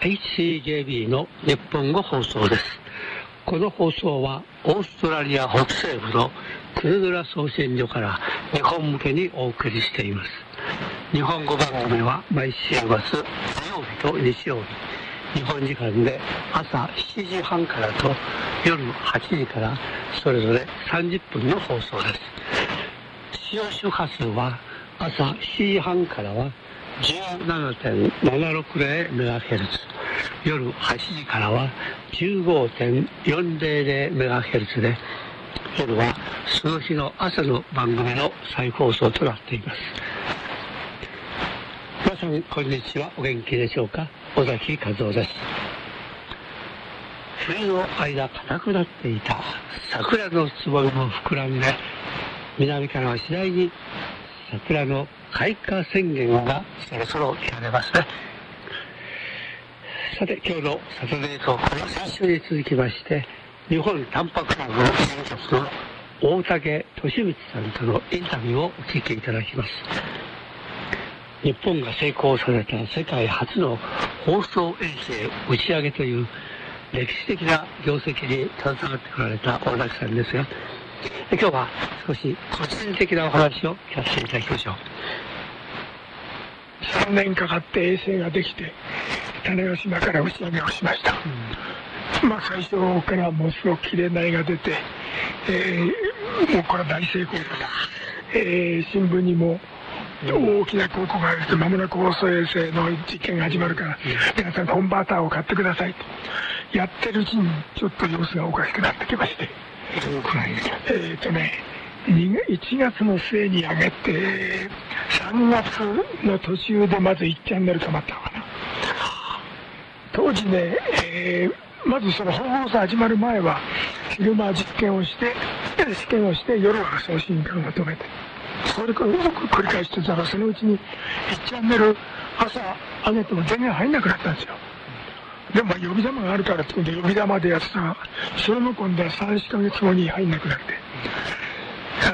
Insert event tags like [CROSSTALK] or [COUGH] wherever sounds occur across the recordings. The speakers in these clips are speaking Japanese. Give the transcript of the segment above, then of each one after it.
HCJB の日本語放送です。この放送はオーストラリア北西部のクルドラ送信所から日本向けにお送りしています。日本語番組は毎週末土曜日と日曜日、日本時間で朝7時半からと夜8時からそれぞれ30分の放送です。使用周波数は朝7時半からは 17.760MHz 夜8時からは 15.400MHz で夜はその日の朝の番組の再放送となっています。皆さんこんにちは。お元気でしょうか？尾崎和夫です。冬の間硬くなっていた桜のつぼみも膨らんで南からは次第に桜の開花宣言がそろそろ聞かれますね。さて、今日のサタデートークの先週に続きまして、日本タンパクラブの建設の大竹俊光さんとのインタビューをお聞きいただきます。日本が成功させた世界初の放送衛星打ち上げという歴史的な業績に携わってこられた大竹さんですが、今日は少し個人的なお話を聞かせていただきましょう。3年かかって衛星ができて種子島から打ち上げをしました、まあ最初からものすごく綺麗な絵が出て、えーもうこれは大成功だと、えー新聞にも大きな広告が出て間もなく放送衛星の実験が始まるから、皆さんコンバーターを買ってくださいと。やってるうちにちょっと様子がおかしくなってきましてえっ、とね1月の末に上げて3月の途中でまず1チャンネル止まったのかな。当時ね、えーまずその本放送始まる前は昼間実験をして試験をして夜は送信管を止めて。それからよく繰り返してたらそのうちに1チャンネル朝上げても全然入んなくなったんですよ。でもまあ呼び玉があるからってことで呼び玉でやってた。らそれも今度は34ヶ月後に入んなくなって。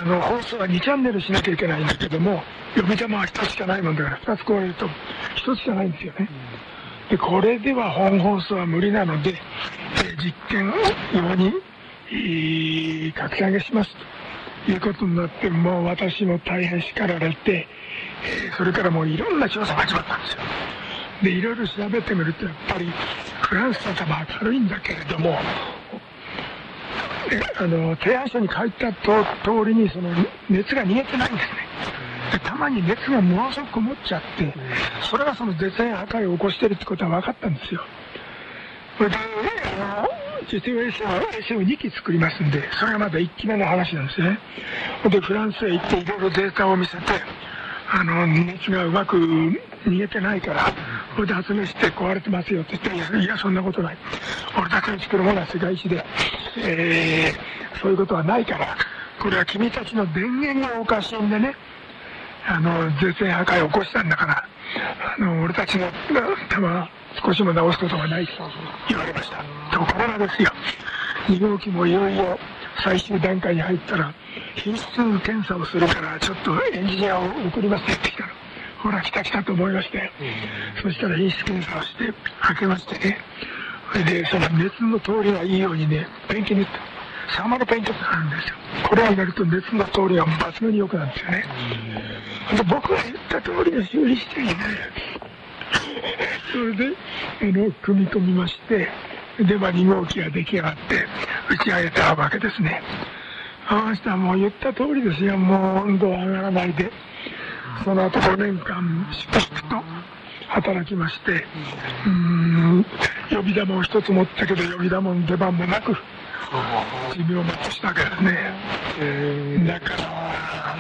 あの放送は2チャンネルしなきゃいけないんだけども呼び玉は1つしかないもんだから2つ壊れると1つしかないんですよね。でこれでは本放送は無理なので、え実験用に、えー、格下げしますということになってもう私も大変叱られて、えそれからもういろんな調査が始まったんですよ。でいろいろ調べてみるとやっぱりフランスの球は軽いんだけれどもあの提案書に書いたと通りにその熱が逃げてないんですね。でたまに熱がものすごくこもっちゃってそれがその絶縁破壊を起こしてるってことは分かったんですよ。それであの実用衛星は衛星を2機作りますんでそれがまだ1機目の話なんですね。でフランスへ行っていろいろデータを見せてあの熱がうまく逃げてないからそれで発明して壊れてますよって言っていやそんなことない。俺たちの作るものは世界一で、えーそういうことはないから。これは君たちの電源がおかしいんでね。あの絶縁破壊を起こしたんだから。あの俺たちの弾は少しも直すことがない。と言われました。ところがですよ。2号機もいよいよ最終段階に入ったら品質検査をするからちょっとエンジニアを送りますって言ってきたの。ほら来た来たと思いましたよ、そしたら品質検査をして開けましてね。それでその熱の通りがいいようにねペンキ塗ったサーマルペイントってあるんですよ。これをやると熱の通りが抜群に良くなるんですよね。で僕が言った通りの修理していいねそれであの組み込みましてで、まあ、2号機が出来上がって打ち上げたわけですね。ああしたらもう言った通りですよ。もう温度は上がらないでその後5年間粛々と働きましてうーん呼び玉を一つ持ったけど呼び玉の出番もなく寿命を全うしたわけですねだから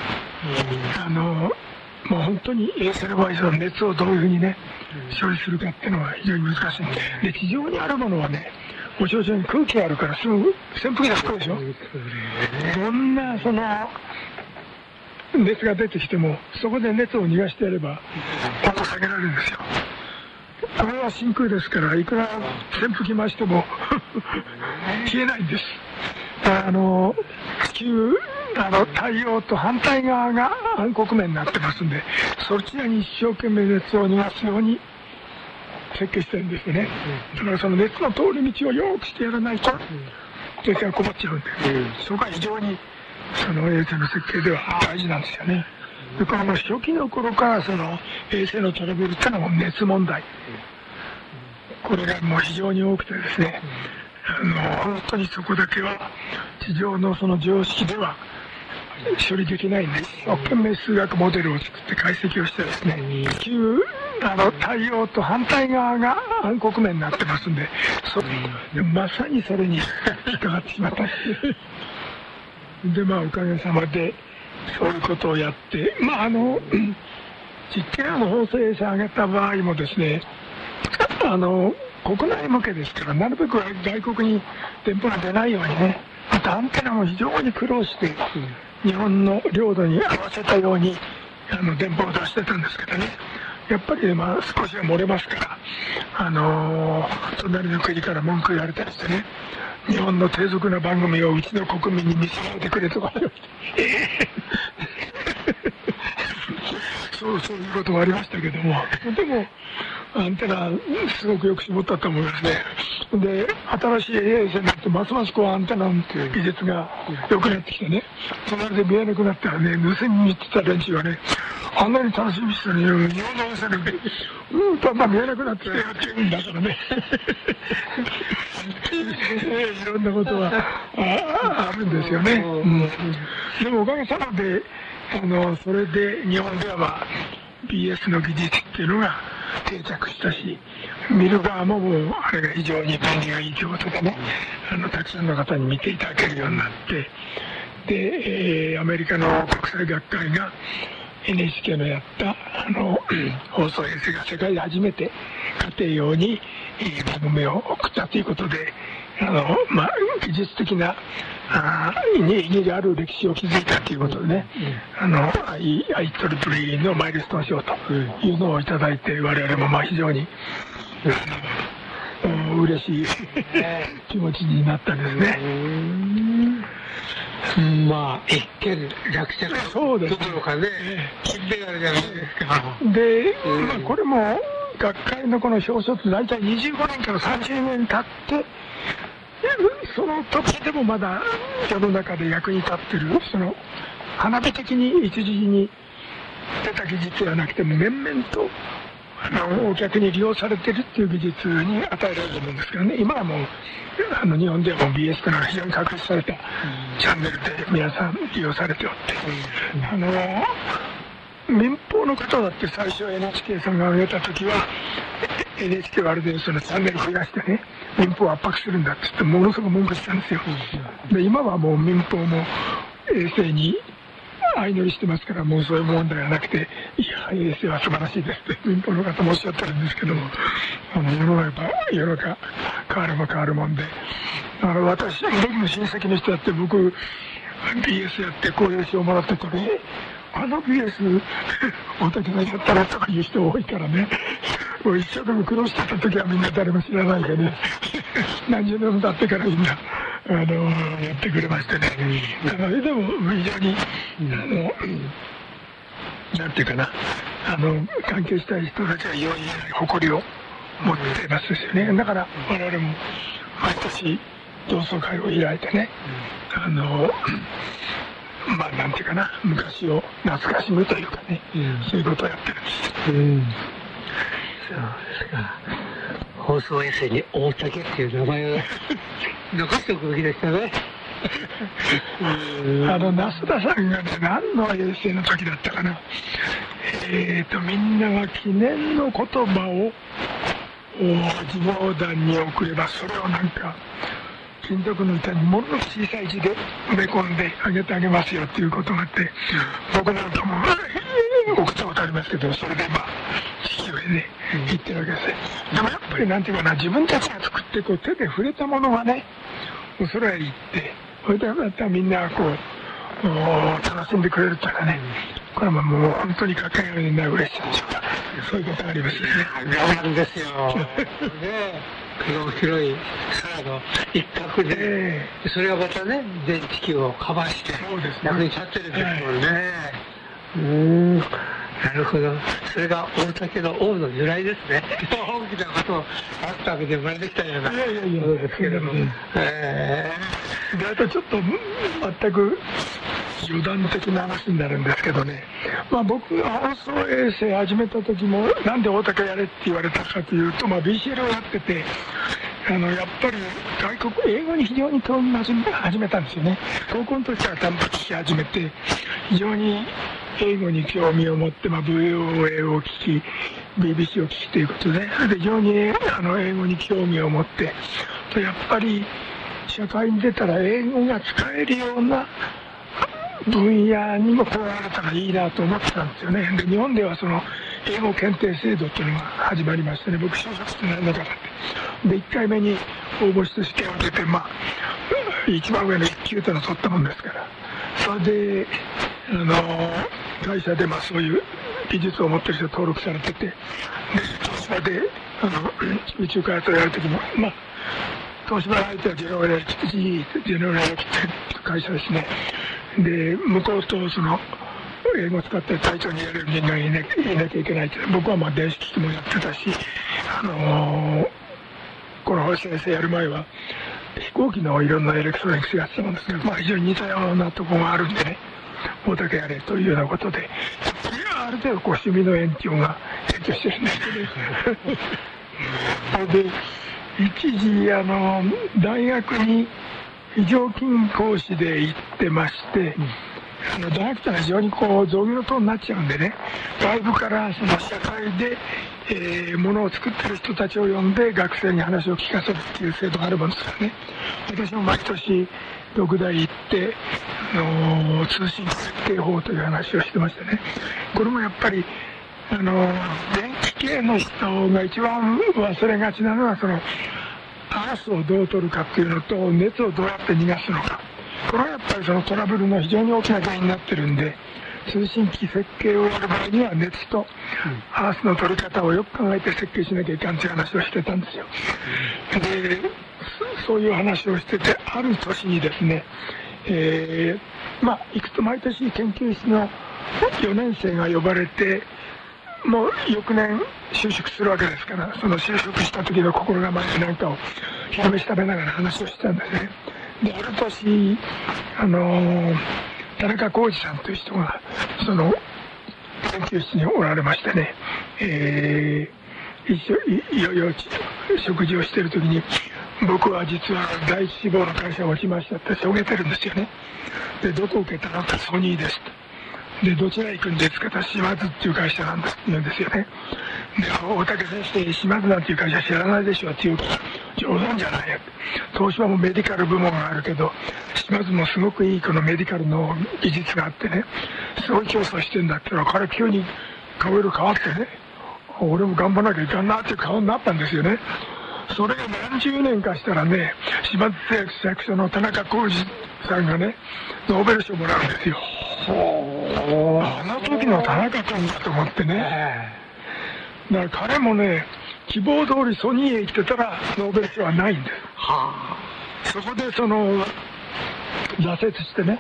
あのもう本当に衛星の場合その熱をどういうふうにね処理するかっていうのは非常に難しいんでで地上にあるものはねご承知のように空気があるからすぐ扇風機で吹くでしょ。どんなその熱が出てきてもそこで熱を逃がしてやれば温度下げられるんですよ。これは真空ですからいくら扇風機回しても [LAUGHS] 消えないんです。あの地球あの太陽と反対側が暗黒面になってますんでそちらに一生懸命熱を逃がすように設計してるんですよね。だからその熱の通り道をよくしてやらないと電線が困っちゃうんで、そこが非常にその衛星の設計では大事なんですよね。でこれも初期の頃からその衛星のトラブルってのはもう熱問題。これがもう非常に多くてですねあの本当にそこだけは地上のその常識では処理できないんで一生懸命数学モデルを作って解析をしてですね地球あの太陽と反対側が暗黒面になってますんでそでまさにそれに引っかかってしまった。でまあおかげさまでそういうことをやってまああの実験の放送衛星上げた場合もですねあの国内向けですからなるべく外国に電波が出ないようにねまたアンテナも非常に苦労して日本の領土に合わせたようにあの電波を出してたんですけどねやっぱり、まあ、少しは漏れますから、あのー隣の国から文句言われたりしてね日本の低俗な番組をうちの国民に見せないでくれとか、そうそういうこともありましたけども。でもアンテナすごくよく絞ったと思いますね。で新しい衛星になってますますこうアンテナの技術が良くなってきてね。隣で見えなくなったらね盗みに行ってた連中はねあんなに楽しみにしてたのに日本の衛星なんてうんだんだん見えなくなってきて言うんだからねいろんなことはああるんですよね、うん、でもおかげさまであのそれで日本では、まあ、BS の技術っていうのが定着したし見る側ももうあれが非常に便利がいいということでねあのたくさんの方に見ていただけるようになってで、えーアメリカの国際学会が NHK のやったあの [CLEARS THROAT] 放送衛星が世界で初めて家庭用にえー番組を送ったということであの、まあ、技術的なあー意義がある歴史を築いたということでね、あの IEEE のマイルストーン賞というのをいただいて我々もまあ非常にうん。嬉しい [LAUGHS] 気持ちになったですね。うんまあ一見落着。そうですどころかね金メダルじゃないですか。で、まあ、これも学会のこの表彰って大体25年から30年経ってその時でもまだ世の中で役に立ってるその花火的に一時に出た技術ではなくても面々とあのお客に利用されてるっていう技術に与えられると思うんですけどね。今はもうあの日本でも BS というのが非常に確立されたチャンネルで皆さん利用されておって、あの民放の方だって最初 NHK さんが上げた時は NHK はあれでそのチャンネル増やしてね民放を圧迫するんだって言ってものすごく文句したんですよ。で今はもう民放も衛星に相乗りしてますからもうそういう問題はなくていや衛星は素晴らしいですって民放の方もおっしゃってるんですけどもあの世の中世の中変われば変わるもんでだから私僕の親戚の人だって僕 BS やってこういう賞もらっててねあの BS 大竹さんやったらとかいう人多いからね。もう一生懸命苦労してた時はみんな誰も知らないでね何十年も経ってからみんなあのやってくれましてね。だからでも非常にあのなんていうかな。あの関係したい人たちは容易な誇りを持ってますしね。だから我々も毎年同窓会を開いてね。あのまあなんていうかな。昔を懐かしむというかね、うん。そういうことをやってるんです放送衛星に大竹っていう名前を [LAUGHS] 残しておくべきでしたね。う [LAUGHS] んあの那須田さんがね何の衛星の時だったかな。えーとみんなが記念の言葉をお自暴団に送ればそれをなんか金属の板にものすごく小さい字で埋め込んであげてあげますよっていうことがあって僕なんかもっったことありますけどそれでまあ地球へね。行ってるわけですね。でもやっぱりなんていうかな自分たちが作ってこう手で触れたものがねもう空へ行ってそれでまたみんなこうお楽しんでくれるっていうかねこれはもう本当にかけがえのない嬉しさでしょうか。そういうことがありますよね。そうなんですよ。ねえ。この広い空の一角で、えそれがまたね、全地球をカバーしてそうですね。役に立ってるんですもんね。うーん。なるほど。それが大竹の王の由来ですね。大きなことあったわけで生まれてきたような。いやいやいやそうですけれども。うんえであとちょっと全く余談的な話になるんですけどね、まあ、僕が放送衛星始めた時もなんで大竹やれって言われたかというと、まあ、BCL をやっててあのやっぱり外国英語に非常に興味始め始めたんですよね。高校の時から単語聞き始めて非常に英語に興味を持って、まあ、VOA を聞き BBC を聞きということで非常にあの英語に興味を持ってとやっぱり社会に出たら英語が使えるような分野にも加われたらいいなと思ってたんですよね。で日本ではその英語検定制度っていうのが始まりましてね僕就職して何だからって。で1回目に応募して試験を受けてまあ一番上の1級というのを取ったもんですから。それであの会社でまあそういう技術を持ってる人登録されてて。で東芝であの宇宙開発をやる時もまあ東芝の相手はジェノレーキ GE ジェノレーキって会社ですね。で向こうとその英語を使って隊長にやる人間がいなきゃいけないって僕はまあ電子機器もやってたしあのこの先生やる前は飛行機のいろんなエレクトロニクスやってたんですけど、まあ、非常に似たようなとこがあるんでね大竹やれというようなことでいやある程度こう趣味の延長が影響してるんですけど [LAUGHS] で一時あの大学に非常勤講師で行ってまして、あの大学ってのは非常にこう造業等になっちゃうんでね外部からその社会で、えー、ものを作ってる人たちを呼んで学生に話を聞かせるっていう制度があるもんですからね。私も毎年六大行って、あのー通信設定法という話をしてましてね。これもやっぱりあの電気系の人が一番忘れがちなのはそのアースをどう取るかっていうのと熱をどうやって逃がすのか。これはやっぱりそのトラブルの非常に大きな原因になってるんで通信機設計をやる場合には熱とアースの取り方をよく考えて設計しなきゃいかんっていう話をしてたんですよ。でそそういう話をしててある年にですねえーまあいくつ毎年研究室の4年生が呼ばれてもう翌年就職するわけですからその就職した時の心構えなんかを昼飯食べながら話をしてたんですねである年あの田中浩二さんという人がその研究室におられましてね、えー一緒いよいよ食事をしている時に僕は実は第一志望の会社を落ちましたってしょげてるんですよね。でどこを受けたのかソニーですとでどちら行くんですかと島津っていう会社なんですって言うんですよね。で大竹先生島津なんていう会社知らないでしょっていうから冗談じゃないよ東芝もメディカル部門があるけど島津もすごくいいこのメディカルの技術があってねすごい競争してんだって言ったら彼急に顔色変わってね俺も頑張らなきゃいかんなっていう顔になったんですよね。それが何十年かしたらね島津製薬所の田中浩二さんがねノーベル賞もらうんですよ。あの時の田中君だと思ってね。だから彼もね希望通りソニーへ行ってたらノーベル賞はないんですそこでその挫折してね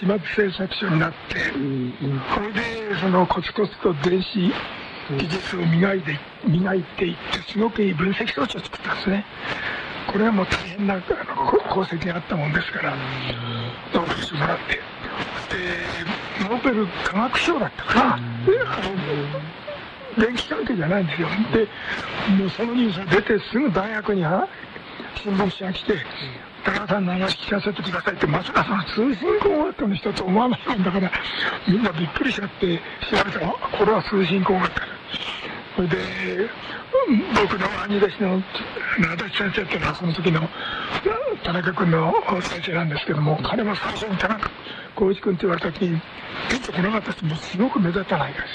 島津製作所になってこれでそのコツコツと電子技術を磨いて磨いていってすごくいい分析装置を作ったんですね。これはもう大変なあのこ功績があったもんですからノーベル賞もらって。でノーベル化学賞だったかな。であの電気関係じゃないんですよ。でもうそのニュースが出てすぐ大学には新聞社が来て「高田さんの話聞かせてください」ってまさかその通信工学科の人と思わないもんだからみんなびっくりしちゃって調べたらこれは通信工学科だ。それで僕の兄弟子の足立先生っていうのはその時の田中君の先生なんですけども、彼も最初に田中浩一君って言われた時に、ピンとこなかったし、もすごく目立たないから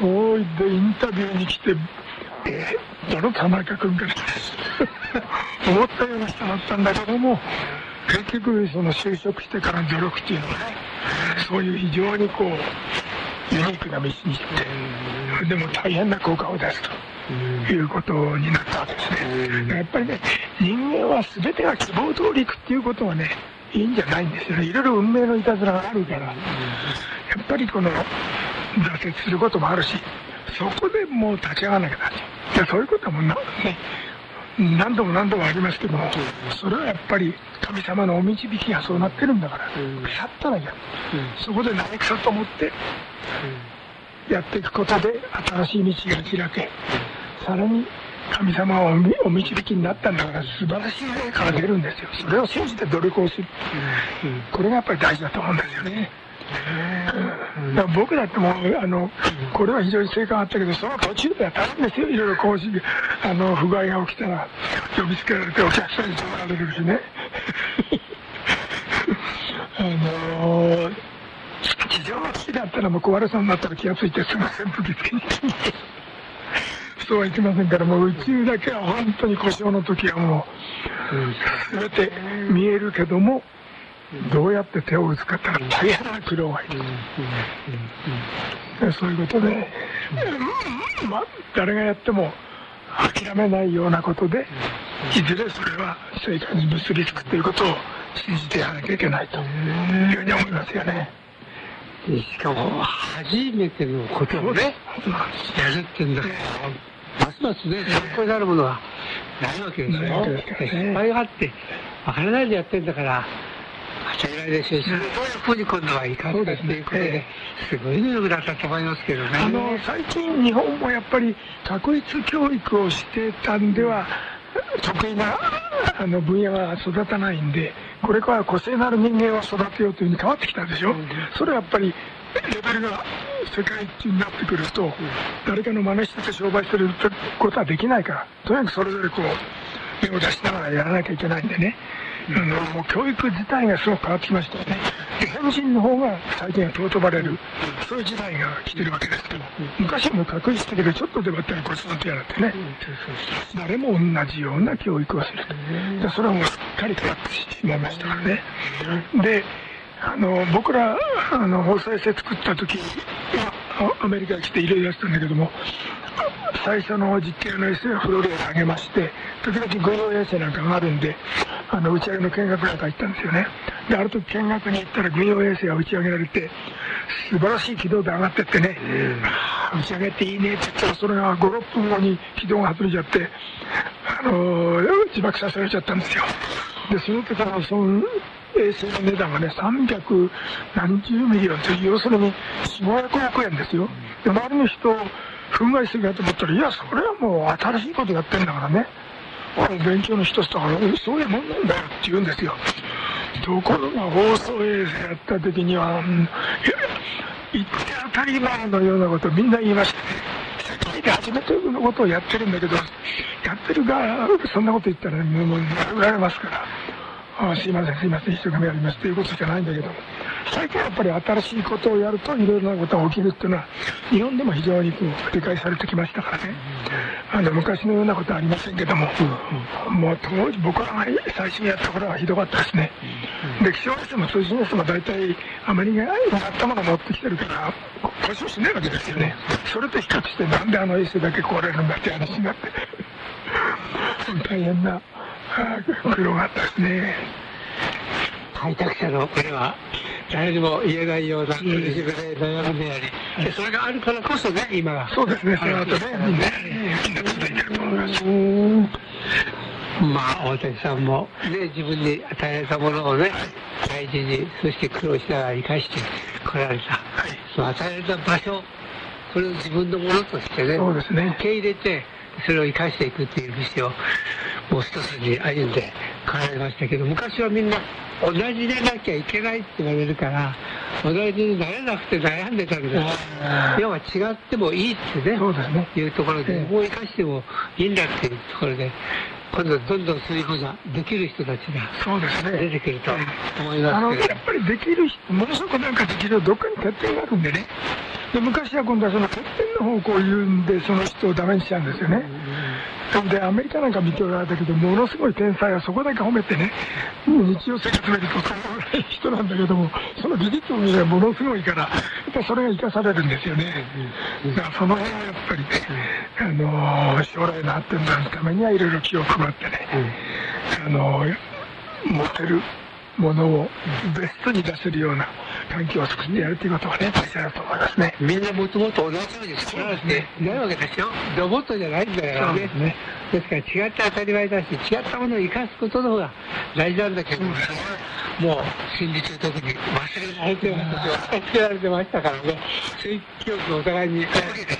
そう言ってインタビューに来て、えー、どの田中君かな [LAUGHS] 思ったような人だったんだけども、結局その就職してからの努力っていうのはね、そういう非常にこう、ユニークな道に行って、でも大変な効果を出すと。いうことになったわけですね。やっぱりね、人間は全てが希望通りいくっていうことはね、いいんじゃないんですよね。いろいろ運命のいたずらがあるから、やっぱりこの、挫折することもあるし、そこでもう立ち上がらなきゃならない。そういうこともな、ね、何度も何度もありますけども、それはやっぱり神様のお導きがそうなってるんだから、腐ったらいや、そこで何くそと思って、やっていくことで新しい道が開け、さらに神様はお導きになったんだから素晴らしい成果が出るんですよ。それを信じて努力をする。これがやっぱり大事だと思うんですよね。[LAUGHS] だ僕だってもうあのこれは非常に成果があったけどその途中では大変ですよ。いろいろ講師あの不具合が起きたら呼びつけられてお客さんに取られるしね。[LAUGHS] あの地上の好きだったらもう壊れそうになったら気が付いてすぐ扇風機つけにそうはいきませんからもう宇宙だけは本当に故障の時はもう全て見えるけどもどうやって手を打つかって大変な苦労がいる、そういうことで、まあ、誰がやっても諦めないようなことでいずれそれは成果に結びつくということを信じてやらなきゃいけないというふうに思いますよね。しかも初めてのことをねやるってんだから、ますますね参考になるものはないわけですよ。失敗があって分からないでやってんだから当たり前でしょうし、どういうふうに今度はいかっていうことで、すごい努力だったと思いますけどね。あの、最近日本もやっぱり確率教育をしてたんでは、得意なあの分野が育たないんで、これから個性のある人間を育てようというふうに変わってきたでしょ？うん、それはやっぱりレベルが世界一になってくると、誰かの真似してて商売することはできないから、とにかくそれぞれこう、目を出しながらやらなきゃいけないんでね。あのもう教育自体がすごく変わってきましたよね。変人の方が最近は尊ばれる、そういう時代が来てるわけですけど、昔も確実的でちょっとでばったり子育てやらってね、誰も同じような教育をすると。それはもうすっかり変わってしまいましたからね。で、あの僕らあの放送衛星作った時アメリカに来ていろいろやってたんだけども最初の実験の衛星はフロリダで上げまして時々軍用衛星なんかがあるんであの打ち上げの見学なんか行ったんですよねである時見学に行ったら軍用衛星が打ち上げられて素晴らしい軌道で上がってってね、打ち上げていいねって言ったらそれが56分後に軌道が外れちゃってあの自爆させられちゃったんですよでその時からその衛星の値段がね、300何十ミリオンという、要するに4、500億円ですよ。で、周りの人を憤慨するかと思ったら、いや、それはもう新しいことやってんだからね。勉強の一つだか、そういうもんなんだよって言うんですよ。ところが放送衛星やった時には、うん、言って当たり前のようなことをみんな言いましたね。世界で初めてのことをやってるんだけど、やってるが、そんなこと言ったら、もう、殴られますから。あすいませんすいません一生懸命やりますということじゃないんだけど最近やっぱり新しいことをやるといろいろなことが起きるっていうのは日本でも非常にこう理解されてきましたからね。あの昔のようなことはありませんけども、もう当時僕らが最初にやった頃はひどかったですね、で気象衛星も通信衛星も大体アメリカがやったものを持ってきてるから故障しないわけですよね。それと比較してなんであの衛星だけ壊れるんだって話になって大変な苦労があったですね。開拓者のこれは誰にも言えないような苦しみで悩みであり、それがあるからこそね、今が。そうですね、その後ね、みんな、みんな続いてると思います。まあ、大谷さんも、ね、自分に与えられたものをね、大事に、そして苦労しながら生かしてこられた、はい、その与えられた場所、これを自分のものとしてね、ね受け入れて、それを生かしていくっていう道を、もう一つに歩んで帰られましたけど昔はみんな同じでなきゃいけないって言われるから同じになれなくて悩んでたんです要は違ってもいいってねそうですね。いうところでええここを生かしてもいいんだっていうところで今度どんどんそういうふうなできる人たちがそうですね。出てくると思いあのますけれやっぱりできる人ものすごくなんかできるどっかに欠点があるんでねで昔は今度はその欠点の方向を言うんでその人をダメにしちゃうんですよね。でアメリカなんか見ておられたけどものすごい天才はそこだけ褒めてね日常生活見るとそんなぐらい人なんだけどもその技術を見ればものすごいからやっぱりそれが生かされるんですよね。だからその辺はやっぱりね、あの将来の発展のためにはいろいろ気を配ってね、あの持てるものをベストに出せるような環境を作ってやるということはね大事だと思いますね。みんなもともと同じように作られていないわけですよ。ロボットじゃないんだからねねですから違って当たり前だし違ったものを生かすことの方が大事なんだけど、それはもう戦時中特に忘れられてる私は助けられてましたからねそういう記憶をお互いにかけて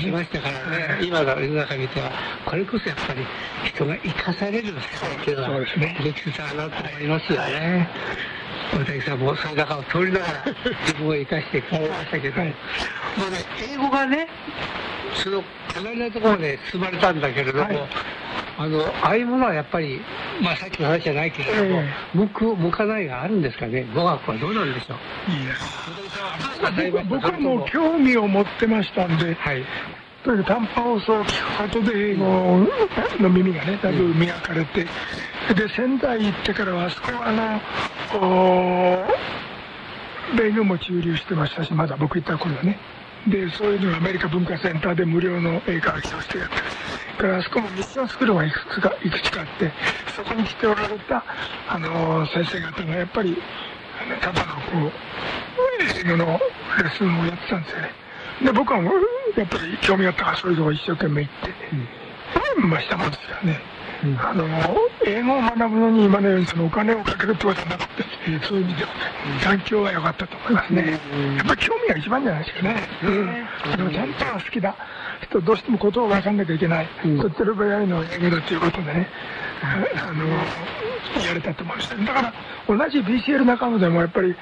きましたからね今の世の中見てはこれこそやっぱり人が生かされる世界っていうのはそうですね歴史だなと思いますよね大竹さんもその中を通りながら自分を生かしていかれましたけど、はいもうね英語がねそのかなりのところで進まれたんだけれども、はいあのああいうものはやっぱり、まあ、さっきの話じゃないけれども、え向く向かないがあるんですかね？語学はどうなんでしょう？いいです大竹さんは僕僕はもう興味を持ってましたんで、はい。とにかく短波放送を聞くことで英語の耳がねだいぶ磨かれて、で仙台行ってからはあそこはあのお米軍も駐留してましたしまだ僕行った頃はね。でそういうのがアメリカ文化センターで無料の英会話教室でやってるからあそこもミッションスクールがいくつかいくつかあってそこに来ておられたあの先生方がやっぱりただのこう英語のレッスンをやってたんですよね。で僕はもうやっぱり興味あったからそういうとこ一生懸命行って、まあしたもんですからね、あの英語を学ぶのに今のようにそのお金をかけるってことはなくて、そういう意味でもね環境は良かったと思いますね、やっぱり興味が一番じゃないですかね、あのちゃんと好きだ人どうしても言葉を分かんなきゃいけない、うん。そっちの場合の英語だということでね、あのやれたと思いますだから同じ BCL 仲間でもやっぱり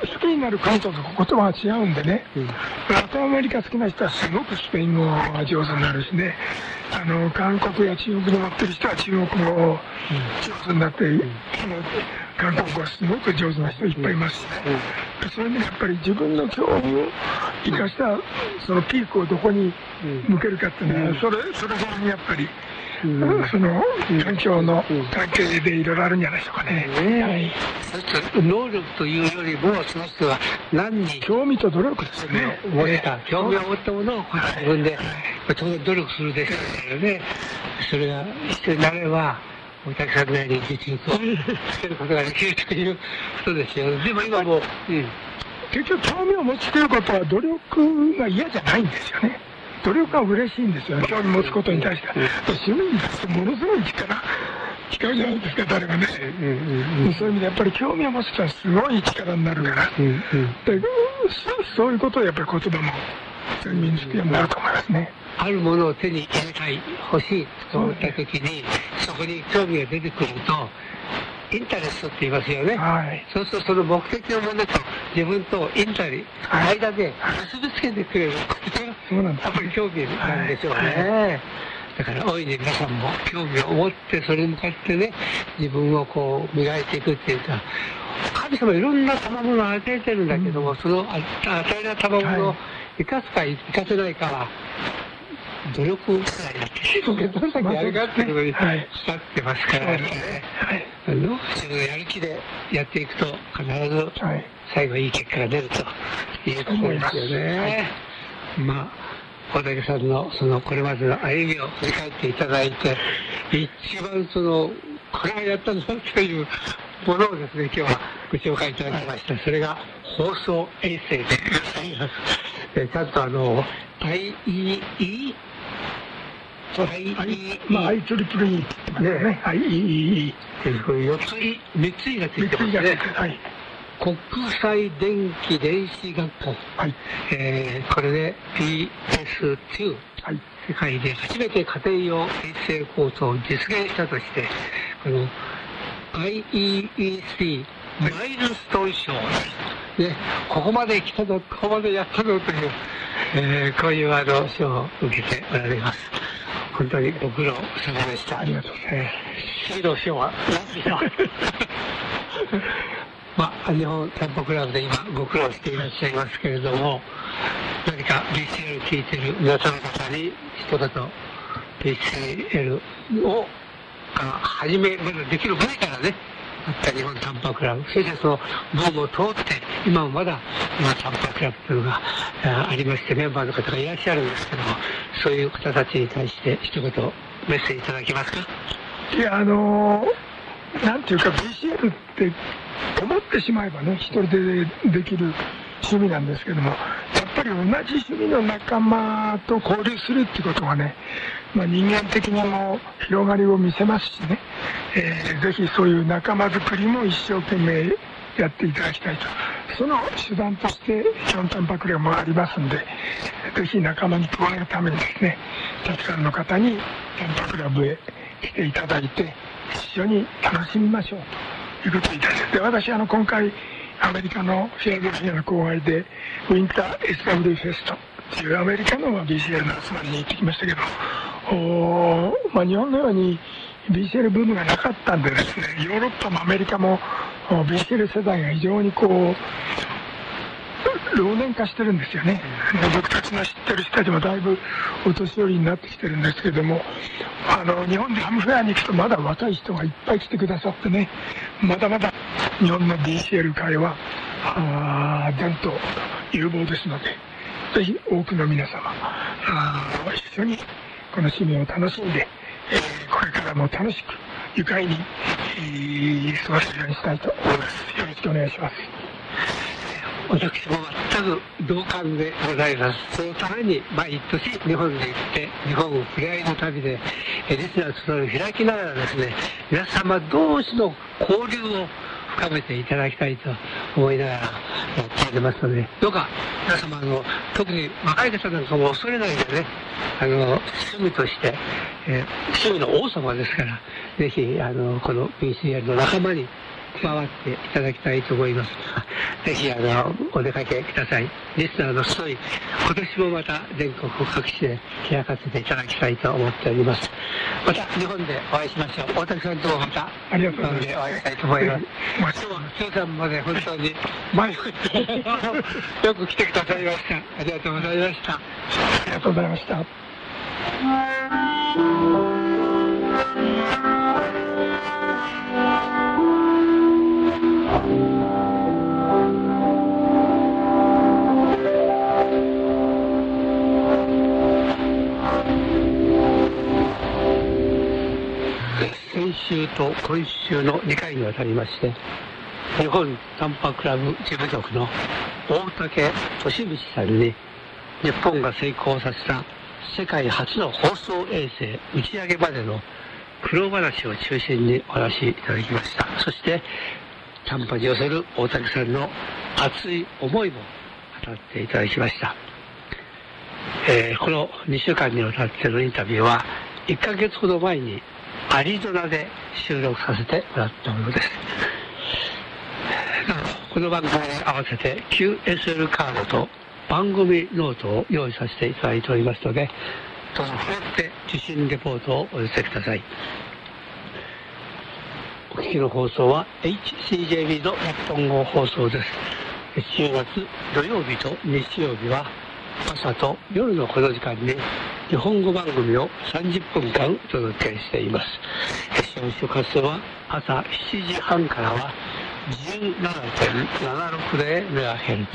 好きになる国と言葉が違うんでね、ラテンアメリカ好きな人はすごくスペイン語が上手になるしね。あの韓国や中国に持ってる人は中国語を上手になって、あの韓国語はすごく上手な人いっぱいいます。そういう意味でやっぱり自分の興味を生かしたそのピークをどこに向けるかっていうのは、それそれぞれにやっぱり、その環境の関係でいろいろあるんじゃないでしょうかね。はい。能力というよりもその人は何に興味と努力ですよね。持った。興味を持ったものを自分で努力するでしょうからね。それが一緒になれば大竹さんのように実力をつけることができるということですよでも今もう、うん、結局興味を持つということは努力が嫌じゃないんですよね。努力が嬉しいんですよ、興味持つことに対して。趣味に対してものすごい力使うじゃないですか、誰がね。そういう意味でやっぱり興味を持つとはすごい力になるから。うんうんでそそういうことをやっぱり言葉も身につくようになると思いますね。あるものを手に入れたい欲しいと思った時にそこに興味が出てくるとインタレストって言いますよね、はい。そうするとその目的のものと自分とインタリはい。間で結びつけてくれるこれがそうなんですやっぱり興味なんでしょうね、だから大いに皆さんも興味を持ってそれに向かってね自分をこう磨いていくっていうか神様いろんな賜物を与えてるんだけども、そのあ与えられた賜物を生かすか生かせないかは努力くらいだってどんだけやるかっていうことにかはいかってますからね。はい。あの自分のやる気でやっていくと必ずはい。最後いい結果が出るということですよね。まあ大竹さんのそのこれまでの歩みを振り返っていただいて一番そのこれはやったんだというものをですね今日はご紹介いただきました。それが放送衛星でございます。えちゃんとあの IEE そうはい。まあ、I トリプル E って言ってますよね。はい。いい、いい、いい。これ4つい3ついがついてますね。はい。国際電気電子学校、はい。えーこれで PS2 はい。世界で初めて家庭用衛星放送を実現したとしてこの IEEC マイルストーン賞ね、ここまで来たぞ、ここまでやったぞという、えーこういうあの賞を受けておられます。本当にご苦労さまでした。ありがとうございます。次の賞は何でしょうまあ、日本散歩クラブで今ご苦労していらっしゃいますけれども、何か BCL 聞いてる皆様方に一言 BCL をが始め、まだできる前からね、あった日本短波クラブ、そしてそのブームを通って、今もまだ今短波クラブというのがありまして、メンバーの方がいらっしゃるんですけども、そういう方たちに対して一言メッセージいただけますか？いや、あのーなんていうか、BCL って思ってしまえばね、一人でできる趣味なんですけども、やっぱり同じ趣味の仲間と交流するってことはね、まあ、人間的にも広がりを見せますしね、えーぜひそういう仲間づくりも一生懸命やっていただきたいと。その手段として、日本タンパクレもありますんで、ぜひ仲間に加わるためにですね、たくさんの方にタンパクラブへ来ていただいて、一緒に楽しみましょうということをいたしで、私、あの、今回、アメリカのフィアデルフィアの郊外で、ウィンター SW フェストっていうアメリカの BCL の集まりに行ってきましたけど、おまあ、日本のように BCL ブームがなかったんでですね、ヨーロッパもアメリカも BCL 世代が非常にこう、老年化してるんですよね。僕たちの知ってる人たちもだいぶお年寄りになってきてるんですけども、あの、日本でハムフェアに行くとまだ若い人がいっぱい来てくださってね、まだまだ日本の BCL 界は、あー伝統有望ですので、ぜひ多くの皆様、あ一緒にこの趣味を楽しんで、これからも楽しく、愉快に、えー過ごせるようにしたいと思います。よろしくお願いします。私も全く同感でございます。そのために毎年日本に行って、日本ふれあいの旅で、えリスナーそれを開きながらですね、皆様同士の交流を深めていただきたいと思いながらやってますので、どうか皆様あの、特に若い方なんかも恐れないでね、あの、趣味として、えー趣味の王様ですから、ぜひ、あの、この PCL の仲間に加わっていただきたいと思います。[LAUGHS] ぜひ、あの、お出かけください。リスナーの集い、今年もまた全国各地で開かせていただきたいと思っております。また日本でお会いしましょう。大竹さんともまた、ありがとうございますお会いしたいと思います。お待ち今日さんまで本当に前振って、[LAUGHS] よく来てくださいました。ありがとうございました。ありがとうございました。先週と今週の2回にわたりまして、日本短波クラブ事務局の大竹俊道さんに、日本が成功させた世界初の放送衛星打ち上げまでの苦労話を中心にお話しいただきました。そして、短波に寄せる大竹さんの熱い思いも語っていただきました。えーこの2週間にわたってのインタビューは、1ヶ月ほど前にアリゾナで収録させてもらったものです。[LAUGHS] この番組に合わせて QSL カードと番組ノートを用意させていただいておりますので、どうぞ振って受信レポートをお寄せください。お聞きの放送は HCJB の日本語放送です。週末土曜日と日曜日は朝と夜のこの時間に日本語番組を30分間お届けしています。新周活動は朝7時半からは 17.760MHz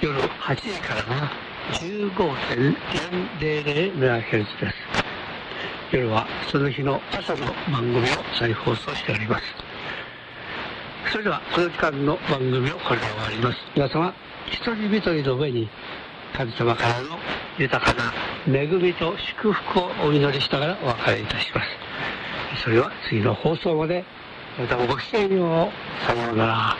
夜8時からは 15.400MHz です。夜はその日の朝の番組を再放送しております。それではこの時間の番組をこれで終わります。皆様、一人一人の上に神様からの豊かな恵みと祝福をお祈りしながらお別れいたします。それでは次の放送まで、またごきげんよう。さようなら。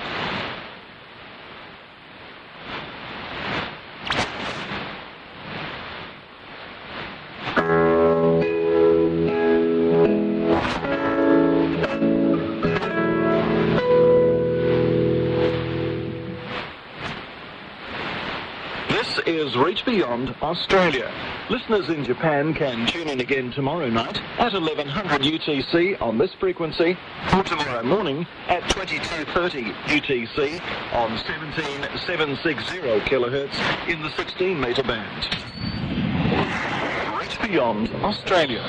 Beyond Australia. Listeners in Japan can tune in again tomorrow night at 1100 UTC on this frequency, or tomorrow morning at 2230 UTC on 17760 kilohertz in the 16 metre band. Reach Beyond Australia.